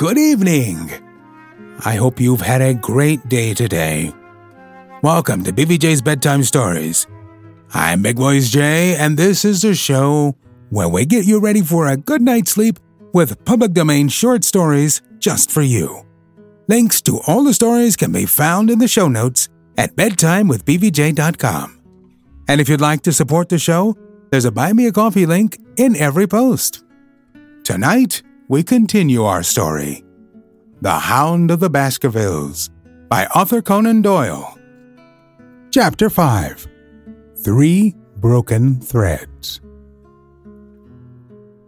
Good evening. I hope you've had a great day today. Welcome to BVJ's Bedtime Stories. I'm Big Voice Jay, and this is the show where we get you ready for a good night's sleep with public domain short stories just for you. Links to all the stories can be found in the show notes at bedtimewithbvj.com. And if you'd like to support the show, there's a Buy Me a Coffee link in every post. Tonight, we continue our story The Hound of the Baskervilles by Arthur Conan Doyle. Chapter 5 Three Broken Threads.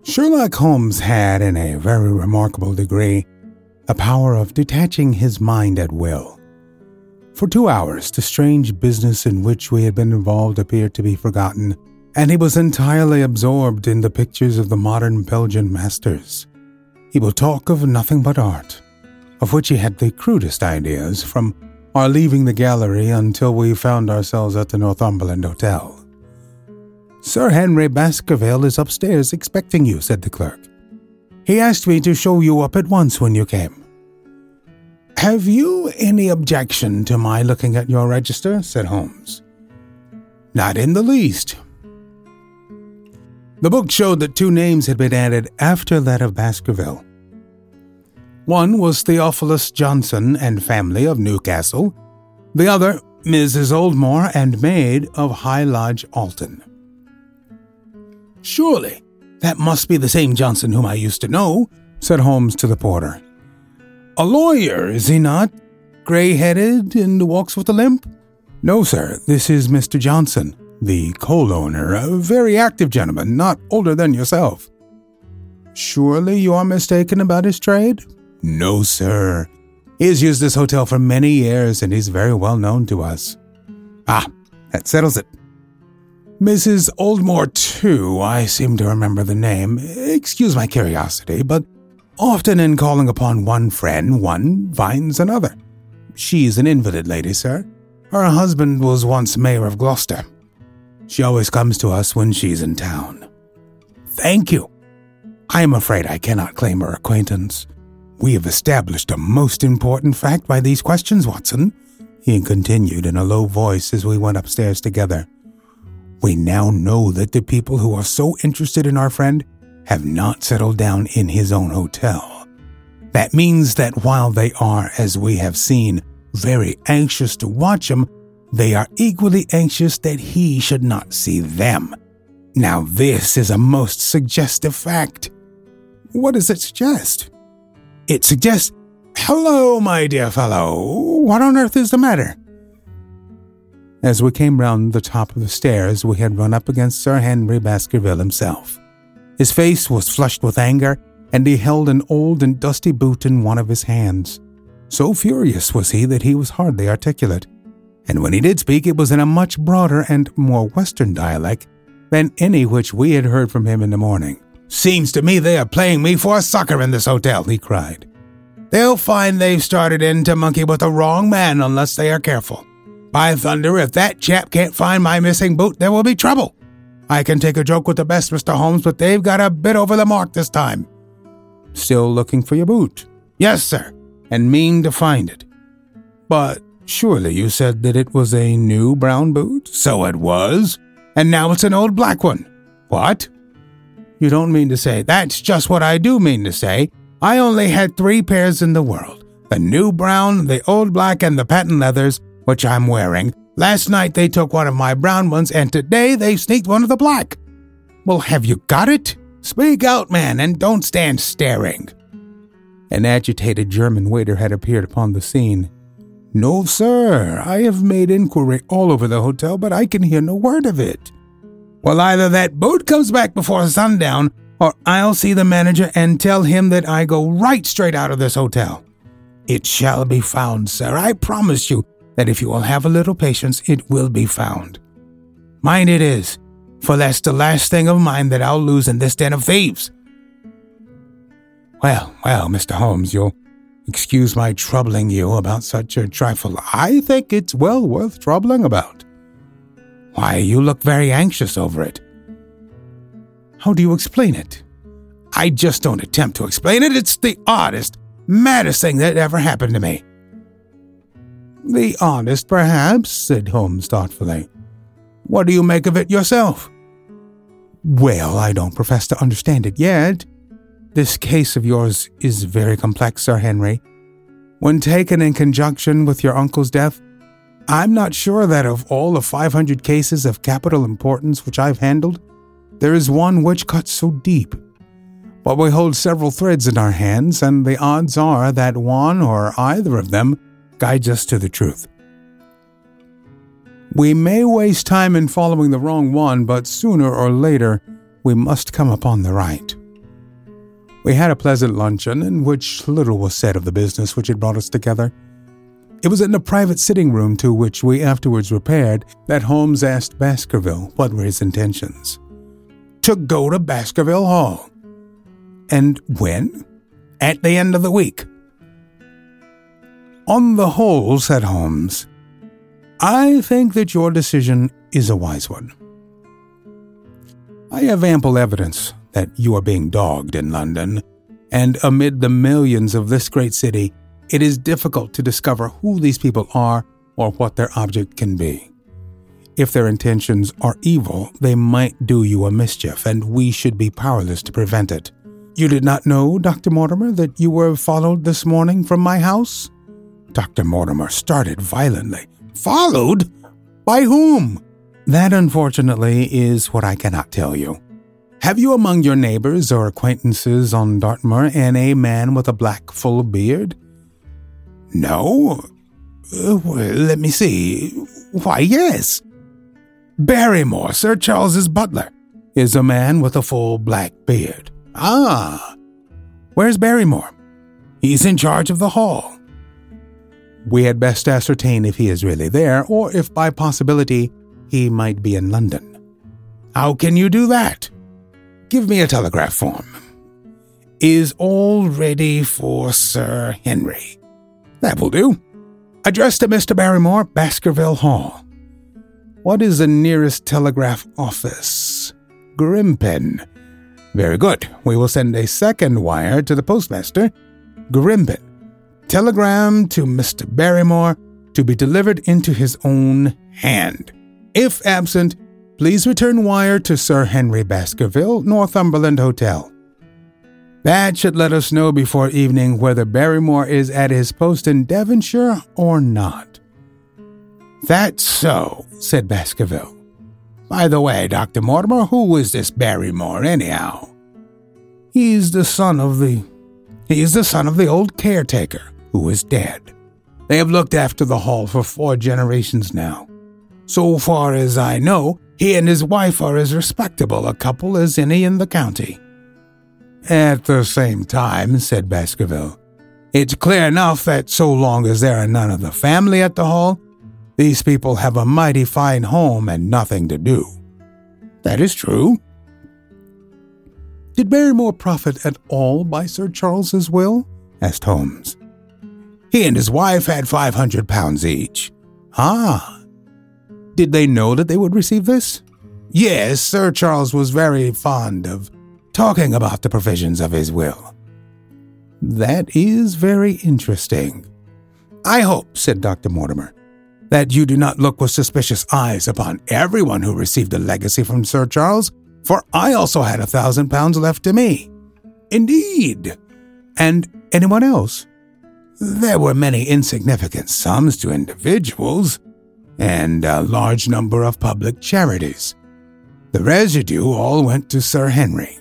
Sherlock Holmes had, in a very remarkable degree, the power of detaching his mind at will. For two hours, the strange business in which we had been involved appeared to be forgotten, and he was entirely absorbed in the pictures of the modern Belgian masters. He will talk of nothing but art, of which he had the crudest ideas from our leaving the gallery until we found ourselves at the Northumberland Hotel. Sir Henry Baskerville is upstairs expecting you, said the clerk. He asked me to show you up at once when you came. Have you any objection to my looking at your register? said Holmes. Not in the least. The book showed that two names had been added after that of Baskerville. One was Theophilus Johnson and family of Newcastle, the other, Mrs. Oldmore and maid of High Lodge, Alton. Surely, that must be the same Johnson whom I used to know, said Holmes to the porter. A lawyer, is he not? Grey headed and walks with a limp? No, sir, this is Mr. Johnson, the coal owner, a very active gentleman, not older than yourself. Surely you are mistaken about his trade? No, sir. He has used this hotel for many years and he's very well known to us. Ah, that settles it. Mrs. Oldmore, too, I seem to remember the name. Excuse my curiosity, but often in calling upon one friend, one finds another. She's an invalid lady, sir. Her husband was once mayor of Gloucester. She always comes to us when she's in town. Thank you. I am afraid I cannot claim her acquaintance. We have established a most important fact by these questions, Watson, he continued in a low voice as we went upstairs together. We now know that the people who are so interested in our friend have not settled down in his own hotel. That means that while they are, as we have seen, very anxious to watch him, they are equally anxious that he should not see them. Now, this is a most suggestive fact. What does it suggest? It suggests, Hello, my dear fellow, what on earth is the matter? As we came round the top of the stairs, we had run up against Sir Henry Baskerville himself. His face was flushed with anger, and he held an old and dusty boot in one of his hands. So furious was he that he was hardly articulate and when he did speak, it was in a much broader and more Western dialect than any which we had heard from him in the morning. Seems to me they are playing me for a sucker in this hotel, he cried. They'll find they've started in to monkey with the wrong man unless they are careful. By thunder, if that chap can't find my missing boot, there will be trouble. I can take a joke with the best, Mr. Holmes, but they've got a bit over the mark this time. Still looking for your boot? Yes, sir, and mean to find it. But Surely you said that it was a new brown boot? So it was. And now it's an old black one. What? You don't mean to say that's just what I do mean to say. I only had three pairs in the world the new brown, the old black, and the patent leathers, which I'm wearing. Last night they took one of my brown ones, and today they sneaked one of the black. Well, have you got it? Speak out, man, and don't stand staring. An agitated German waiter had appeared upon the scene. No, sir. I have made inquiry all over the hotel, but I can hear no word of it. Well, either that boat comes back before sundown, or I'll see the manager and tell him that I go right straight out of this hotel. It shall be found, sir. I promise you that if you will have a little patience, it will be found. Mine it is, for that's the last thing of mine that I'll lose in this den of thieves. Well, well, Mr. Holmes, you'll Excuse my troubling you about such a trifle. I think it's well worth troubling about. Why, you look very anxious over it. How do you explain it? I just don't attempt to explain it. It's the oddest, Maddest thing that ever happened to me. The oddest, perhaps, said Holmes thoughtfully. What do you make of it yourself? Well, I don't profess to understand it yet. This case of yours is very complex, Sir Henry. When taken in conjunction with your uncle's death, I'm not sure that of all the 500 cases of capital importance which I've handled, there is one which cuts so deep. But we hold several threads in our hands, and the odds are that one or either of them guides us to the truth. We may waste time in following the wrong one, but sooner or later we must come upon the right. We had a pleasant luncheon in which little was said of the business which had brought us together. It was in the private sitting room to which we afterwards repaired that Holmes asked Baskerville what were his intentions. To go to Baskerville Hall. And when? At the end of the week. On the whole, said Holmes, I think that your decision is a wise one. I have ample evidence that you are being dogged in London, and amid the millions of this great city, it is difficult to discover who these people are or what their object can be. If their intentions are evil, they might do you a mischief, and we should be powerless to prevent it. You did not know, Dr. Mortimer, that you were followed this morning from my house? Dr. Mortimer started violently. Followed? By whom? That, unfortunately, is what I cannot tell you. Have you among your neighbors or acquaintances on Dartmoor any man with a black full beard? No. Uh, well, let me see. Why, yes. Barrymore, Sir Charles's butler, is a man with a full black beard. Ah. Where's Barrymore? He's in charge of the hall. We had best ascertain if he is really there, or if by possibility he might be in London. How can you do that? Give me a telegraph form. Is all ready for Sir Henry. That will do. Address to Mr. Barrymore, Baskerville Hall. What is the nearest telegraph office? Grimpen. Very good. We will send a second wire to the postmaster, Grimpen. Telegram to Mr. Barrymore to be delivered into his own hand. If absent, please return wire to Sir Henry Baskerville, Northumberland Hotel. That should let us know before evening whether Barrymore is at his post in Devonshire or not. That's so, said Baskerville. By the way, Dr. Mortimer, who is this Barrymore, anyhow? He's the son of the. He is the son of the old caretaker who is dead. They have looked after the hall for four generations now. So far as I know, he and his wife are as respectable a couple as any in the county. At the same time, said Baskerville, it's clear enough that so long as there are none of the family at the hall, these people have a mighty fine home and nothing to do. That is true. Did Barrymore profit at all by Sir Charles's will? asked Holmes. He and his wife had five hundred pounds each. Ah. Did they know that they would receive this? Yes, Sir Charles was very fond of talking about the provisions of his will. That is very interesting. I hope, said Dr. Mortimer, that you do not look with suspicious eyes upon everyone who received a legacy from Sir Charles, for I also had a thousand pounds left to me. Indeed. And anyone else? There were many insignificant sums to individuals and a large number of public charities. The residue all went to Sir Henry.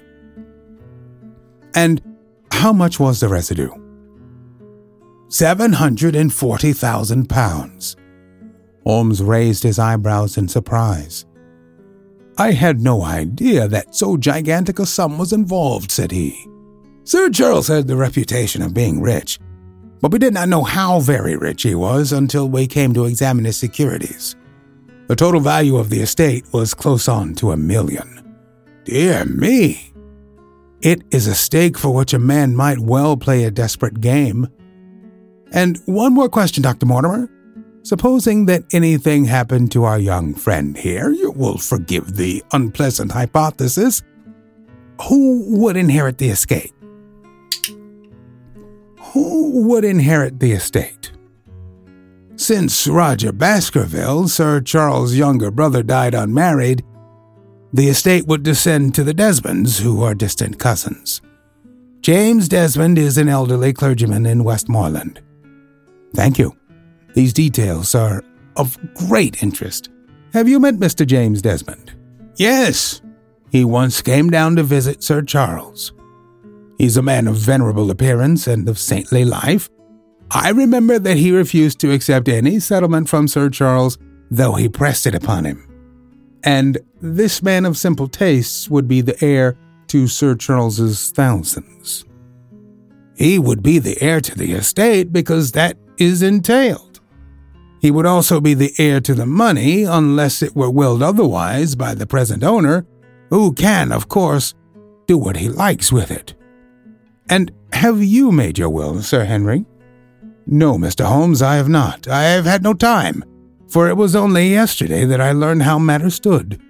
And how much was the residue? Seven hundred and forty thousand pounds. Holmes raised his eyebrows in surprise. I had no idea that so gigantic a sum was involved, said he. Sir Charles had the reputation of being rich, but we did not know how very rich he was until we came to examine his securities. The total value of the estate was close on to a million. Dear me! It is a stake for which a man might well play a desperate game. And one more question, Dr. Mortimer. Supposing that anything happened to our young friend here, you will forgive the unpleasant hypothesis. Who would inherit the estate? Who would inherit the estate? Since Roger Baskerville, Sir Charles' younger brother, died unmarried, the estate would descend to the Desmonds, who are distant cousins. James Desmond is an elderly clergyman in Westmoreland. Thank you. These details are of great interest. Have you met Mr. James Desmond? Yes. He once came down to visit Sir Charles. He's a man of venerable appearance and of saintly life. I remember that he refused to accept any settlement from Sir Charles, though he pressed it upon him. And this man of simple tastes would be the heir to Sir Charles's thousands. He would be the heir to the estate because that is entailed. He would also be the heir to the money unless it were willed otherwise by the present owner, who can, of course, do what he likes with it. And have you made your will, Sir Henry? No, Mr. Holmes, I have not. I have had no time, for it was only yesterday that I learned how matters stood.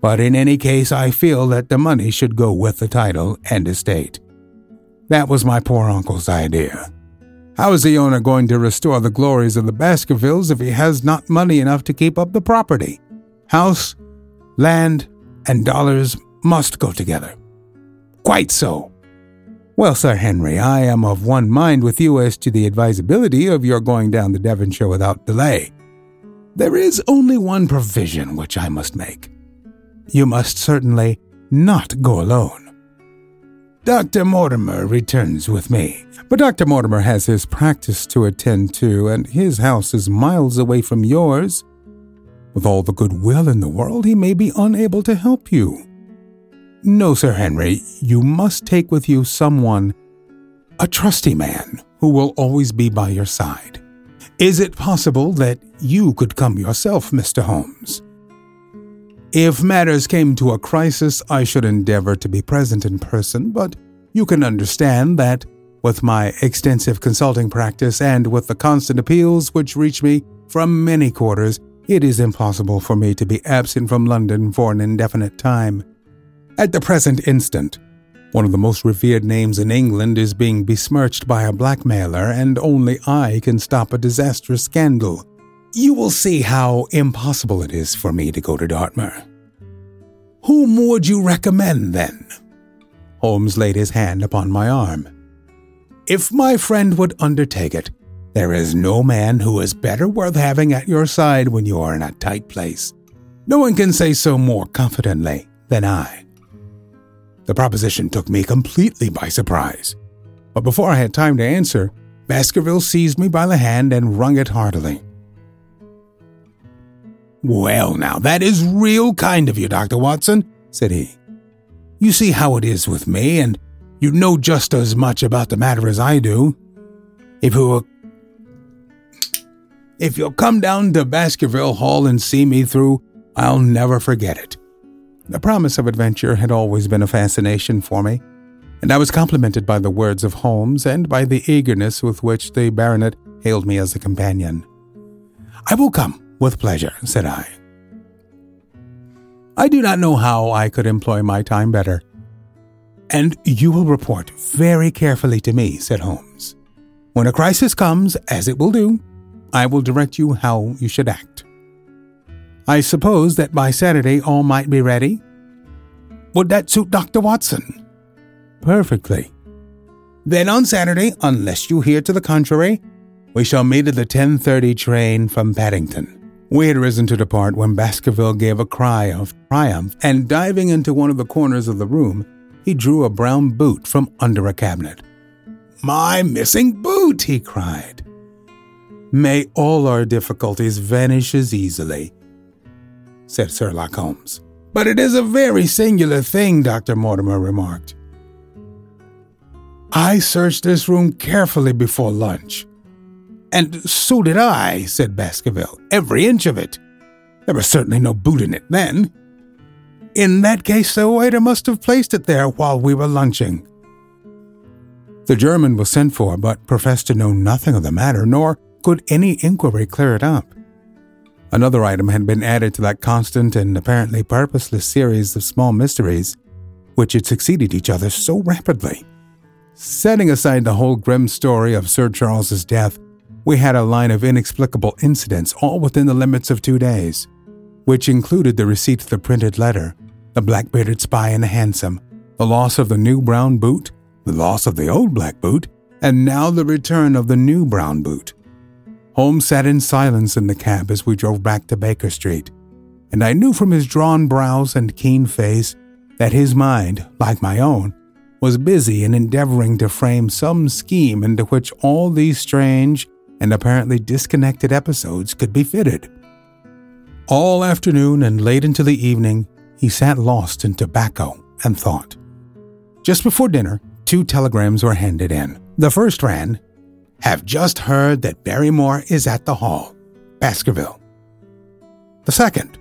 But in any case, I feel that the money should go with the title and estate. That was my poor uncle's idea. How is the owner going to restore the glories of the Baskervilles if he has not money enough to keep up the property? House, land, and dollars must go together. Quite so. Well, Sir Henry, I am of one mind with you as to the advisability of your going down to Devonshire without delay. There is only one provision which I must make. You must certainly not go alone. Dr. Mortimer returns with me, but Dr. Mortimer has his practice to attend to, and his house is miles away from yours. With all the goodwill in the world, he may be unable to help you. No, Sir Henry, you must take with you someone, a trusty man, who will always be by your side. Is it possible that you could come yourself, Mr. Holmes? If matters came to a crisis, I should endeavor to be present in person, but you can understand that, with my extensive consulting practice and with the constant appeals which reach me from many quarters, it is impossible for me to be absent from London for an indefinite time. At the present instant, one of the most revered names in England is being besmirched by a blackmailer, and only I can stop a disastrous scandal. You will see how impossible it is for me to go to Dartmoor. Whom would you recommend, then? Holmes laid his hand upon my arm. If my friend would undertake it, there is no man who is better worth having at your side when you are in a tight place. No one can say so more confidently than I. The proposition took me completely by surprise. But before I had time to answer, Baskerville seized me by the hand and wrung it heartily. Well, now, that is real kind of you, Dr. Watson, said he. You see how it is with me, and you know just as much about the matter as I do. If you will, if you'll come down to Baskerville Hall and see me through, I'll never forget it. The promise of adventure had always been a fascination for me, and I was complimented by the words of Holmes and by the eagerness with which the baronet hailed me as a companion. I will come, with pleasure, said I. I do not know how I could employ my time better. And you will report very carefully to me, said Holmes. When a crisis comes, as it will do, I will direct you how you should act. I suppose that by Saturday all might be ready. Would that suit Dr. Watson? Perfectly. Then on Saturday, unless you hear to the contrary, we shall meet at the 10:30 train from Paddington. We had risen to depart when Baskerville gave a cry of triumph, and diving into one of the corners of the room, he drew a brown boot from under a cabinet. My missing boot! he cried. May all our difficulties vanish as easily, said Sherlock Holmes. But it is a very singular thing, Dr. Mortimer remarked. I searched this room carefully before lunch. And so did I, said Baskerville. Every inch of it. There was certainly no boot in it then. In that case, the waiter must have placed it there while we were lunching. The German was sent for, but professed to know nothing of the matter, nor could any inquiry clear it up. Another item had been added to that constant and apparently purposeless series of small mysteries, which had succeeded each other so rapidly Setting aside the whole grim story of Sir Charles's death, we had a line of inexplicable incidents all within the limits of two days, which included the receipt of the printed letter, the black bearded spy in the hansom, the loss of the new brown boot, the loss of the old black boot, and now the return of the new brown boot. Holmes sat in silence in the cab as we drove back to Baker Street, and I knew from his drawn brows and keen face that his mind, like my own, was busy in endeavoring to frame some scheme into which all these strange and apparently disconnected episodes could be fitted. All afternoon and late into the evening, he sat lost in tobacco and thought. Just before dinner, two telegrams were handed in. The first ran, Have just heard that Barrymore is at the Hall, Baskerville. The second,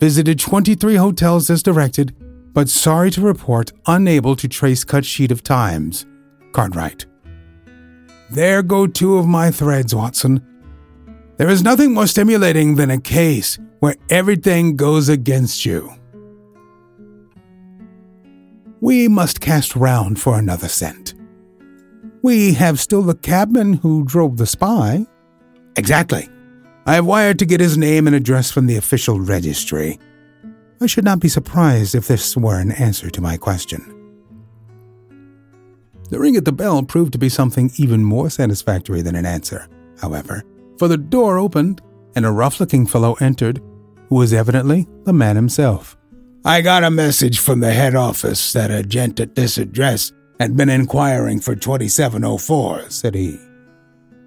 Visited 23 hotels as directed, but sorry to report unable to trace cut sheet of times, Cartwright. There go two of my threads, Watson. There is nothing more stimulating than a case where everything goes against you. We must cast round for another scent. We have still the cabman who drove the spy. Exactly. I have wired to get his name and address from the official registry. I should not be surprised if this were an answer to my question. The ring at the bell proved to be something even more satisfactory than an answer, however, for the door opened and a rough looking fellow entered, who was evidently the man himself. I got a message from the head office that a gent at this address had been inquiring for 2704, said he.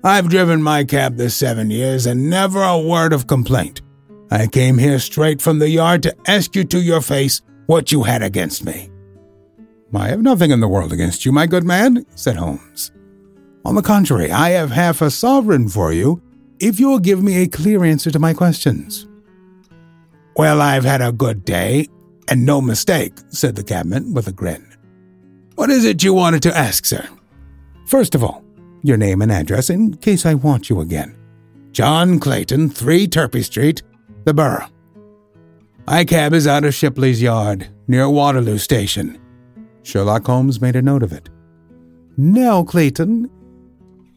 I've driven my cab this seven years and never a word of complaint. I came here straight from the yard to ask you to your face what you had against me. I have nothing in the world against you, my good man, said Holmes. On the contrary, I have half a sovereign for you if you will give me a clear answer to my questions. Well, I've had a good day, and no mistake, said the cabman with a grin. What is it you wanted to ask, sir? First of all, your name and address in case I want you again. John Clayton, 3 Turpey Street, the Borough. My cab is out of Shipley's Yard, near Waterloo Station. Sherlock Holmes made a note of it. Now, Clayton,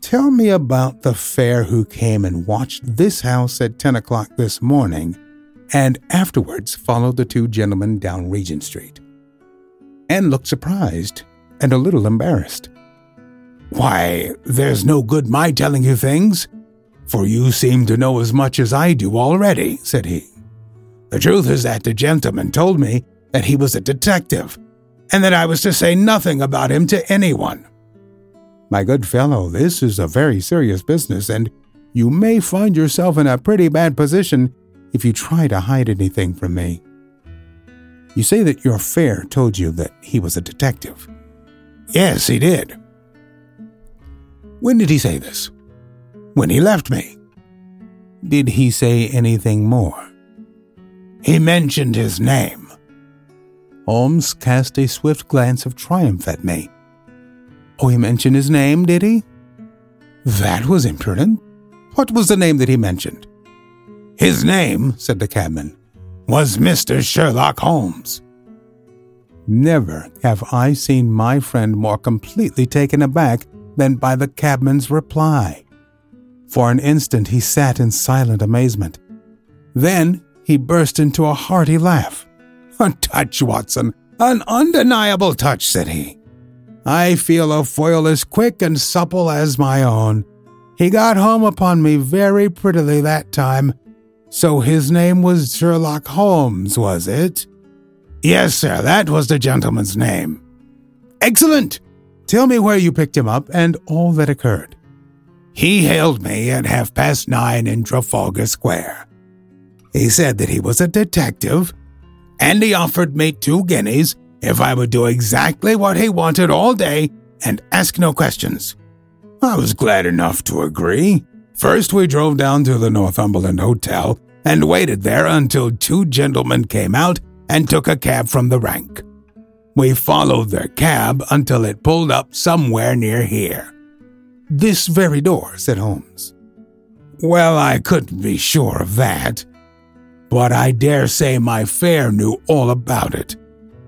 tell me about the fare who came and watched this house at 10 o'clock this morning and afterwards followed the two gentlemen down Regent Street. And looked surprised and a little embarrassed. Why, there's no good my telling you things, for you seem to know as much as I do already, said he. The truth is that the gentleman told me that he was a detective, and that I was to say nothing about him to anyone. My good fellow, this is a very serious business, and you may find yourself in a pretty bad position if you try to hide anything from me. You say that your fare told you that he was a detective. Yes, he did. When did he say this? When he left me. Did he say anything more? He mentioned his name. Holmes cast a swift glance of triumph at me. Oh, he mentioned his name, did he? That was imprudent. What was the name that he mentioned? His name, said the cabman, was Mr. Sherlock Holmes. Never have I seen my friend more completely taken aback than by the cabman's reply. For an instant he sat in silent amazement. Then he burst into a hearty laugh. A touch, Watson, an undeniable touch, said he. I feel a foil as quick and supple as my own. He got home upon me very prettily that time. So his name was Sherlock Holmes, was it? Yes, sir, that was the gentleman's name. Excellent! Tell me where you picked him up and all that occurred. He hailed me at half past nine in Trafalgar Square. He said that he was a detective, and he offered me two guineas if I would do exactly what he wanted all day and ask no questions. I was glad enough to agree. First, we drove down to the Northumberland Hotel and waited there until two gentlemen came out and took a cab from the rank. We followed their cab until it pulled up somewhere near here. This very door, said Holmes. Well, I couldn't be sure of that, but I dare say my fare knew all about it.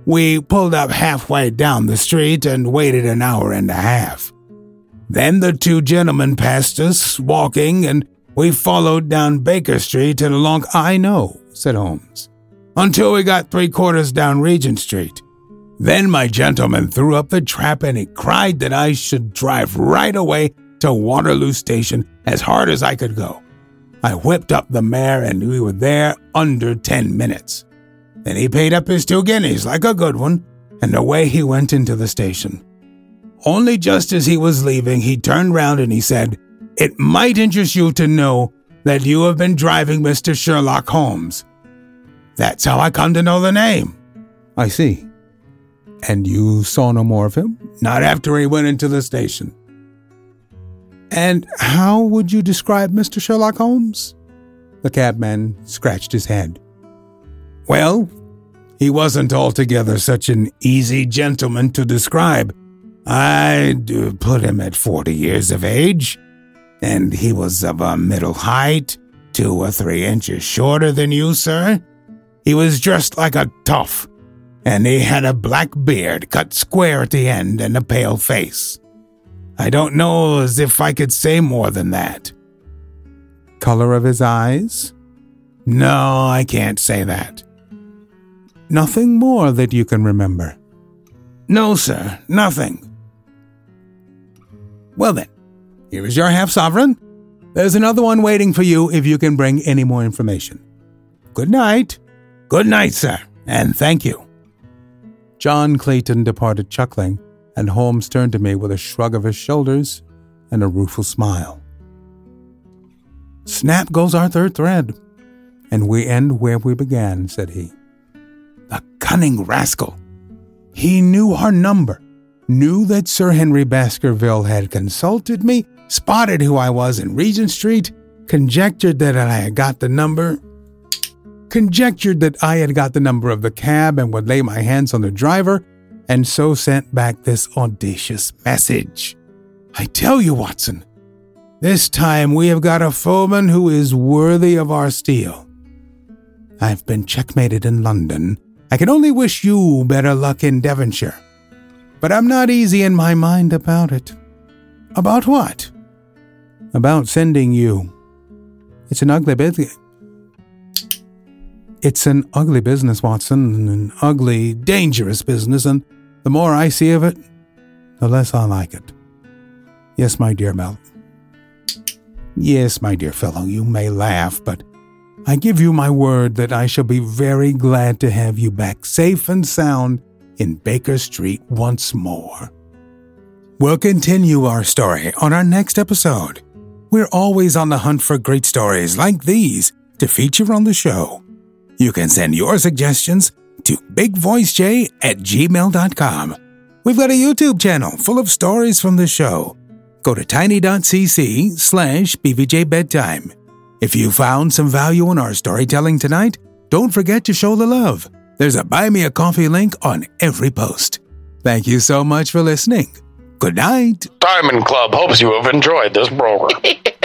We pulled up halfway down the street and waited an hour and a half. Then the two gentlemen passed us, walking, and we followed down Baker Street and along. I know, said Holmes, until we got three quarters down Regent Street. Then my gentleman threw up the trap and he cried that I should drive right away to Waterloo Station as hard as I could go. I whipped up the mare and we were there under 10 minutes. Then he paid up his two guineas like a good one, and away he went into the station. Only just as he was leaving, he turned round and he said, It might interest you to know that you have been driving Mr. Sherlock Holmes. That's how I come to know the name. I see. And you saw no more of him? Not after he went into the station. And how would you describe Mr. Sherlock Holmes? The cabman scratched his head. Well, he wasn't altogether such an easy gentleman to describe. I'd put him at 40 years of age, and he was of a middle height, two or three inches shorter than you, sir. He was dressed like a tough, and he had a black beard cut square at the end and a pale face. I don't know as if I could say more than that. Color of his eyes? No, I can't say that. Nothing more that you can remember? No, sir, nothing. Well then, here is your half sovereign. There's another one waiting for you if you can bring any more information. Good night. Good night, sir, and thank you. John Clayton departed chuckling, and Holmes turned to me with a shrug of his shoulders and a rueful smile. Snap goes our third thread, and we end where we began, said he. The cunning rascal! He knew our number knew that Sir Henry Baskerville had consulted me, spotted who I was in Regent Street, conjectured that I had got the number, conjectured that I had got the number of the cab and would lay my hands on the driver, and so sent back this audacious message. I tell you, Watson, this time we have got a foeman who is worthy of our steel. I've been checkmated in London. I can only wish you better luck in Devonshire but I'm not easy in my mind about it. About what? About sending you. It's an ugly business. It's an ugly business, Watson, an ugly, dangerous business, and the more I see of it, the less I like it. Yes, my dear Mel. Yes, my dear fellow, you may laugh, but I give you my word that I shall be very glad to have you back safe and sound in Baker Street once more. We'll continue our story on our next episode. We're always on the hunt for great stories like these to feature on the show. You can send your suggestions to bigvoicej at gmail.com. We've got a YouTube channel full of stories from the show. Go to tiny.cc slash bvjbedtime. If you found some value in our storytelling tonight, don't forget to show the love. There's a Buy Me a Coffee link on every post. Thank you so much for listening. Good night. Diamond Club hopes you have enjoyed this program.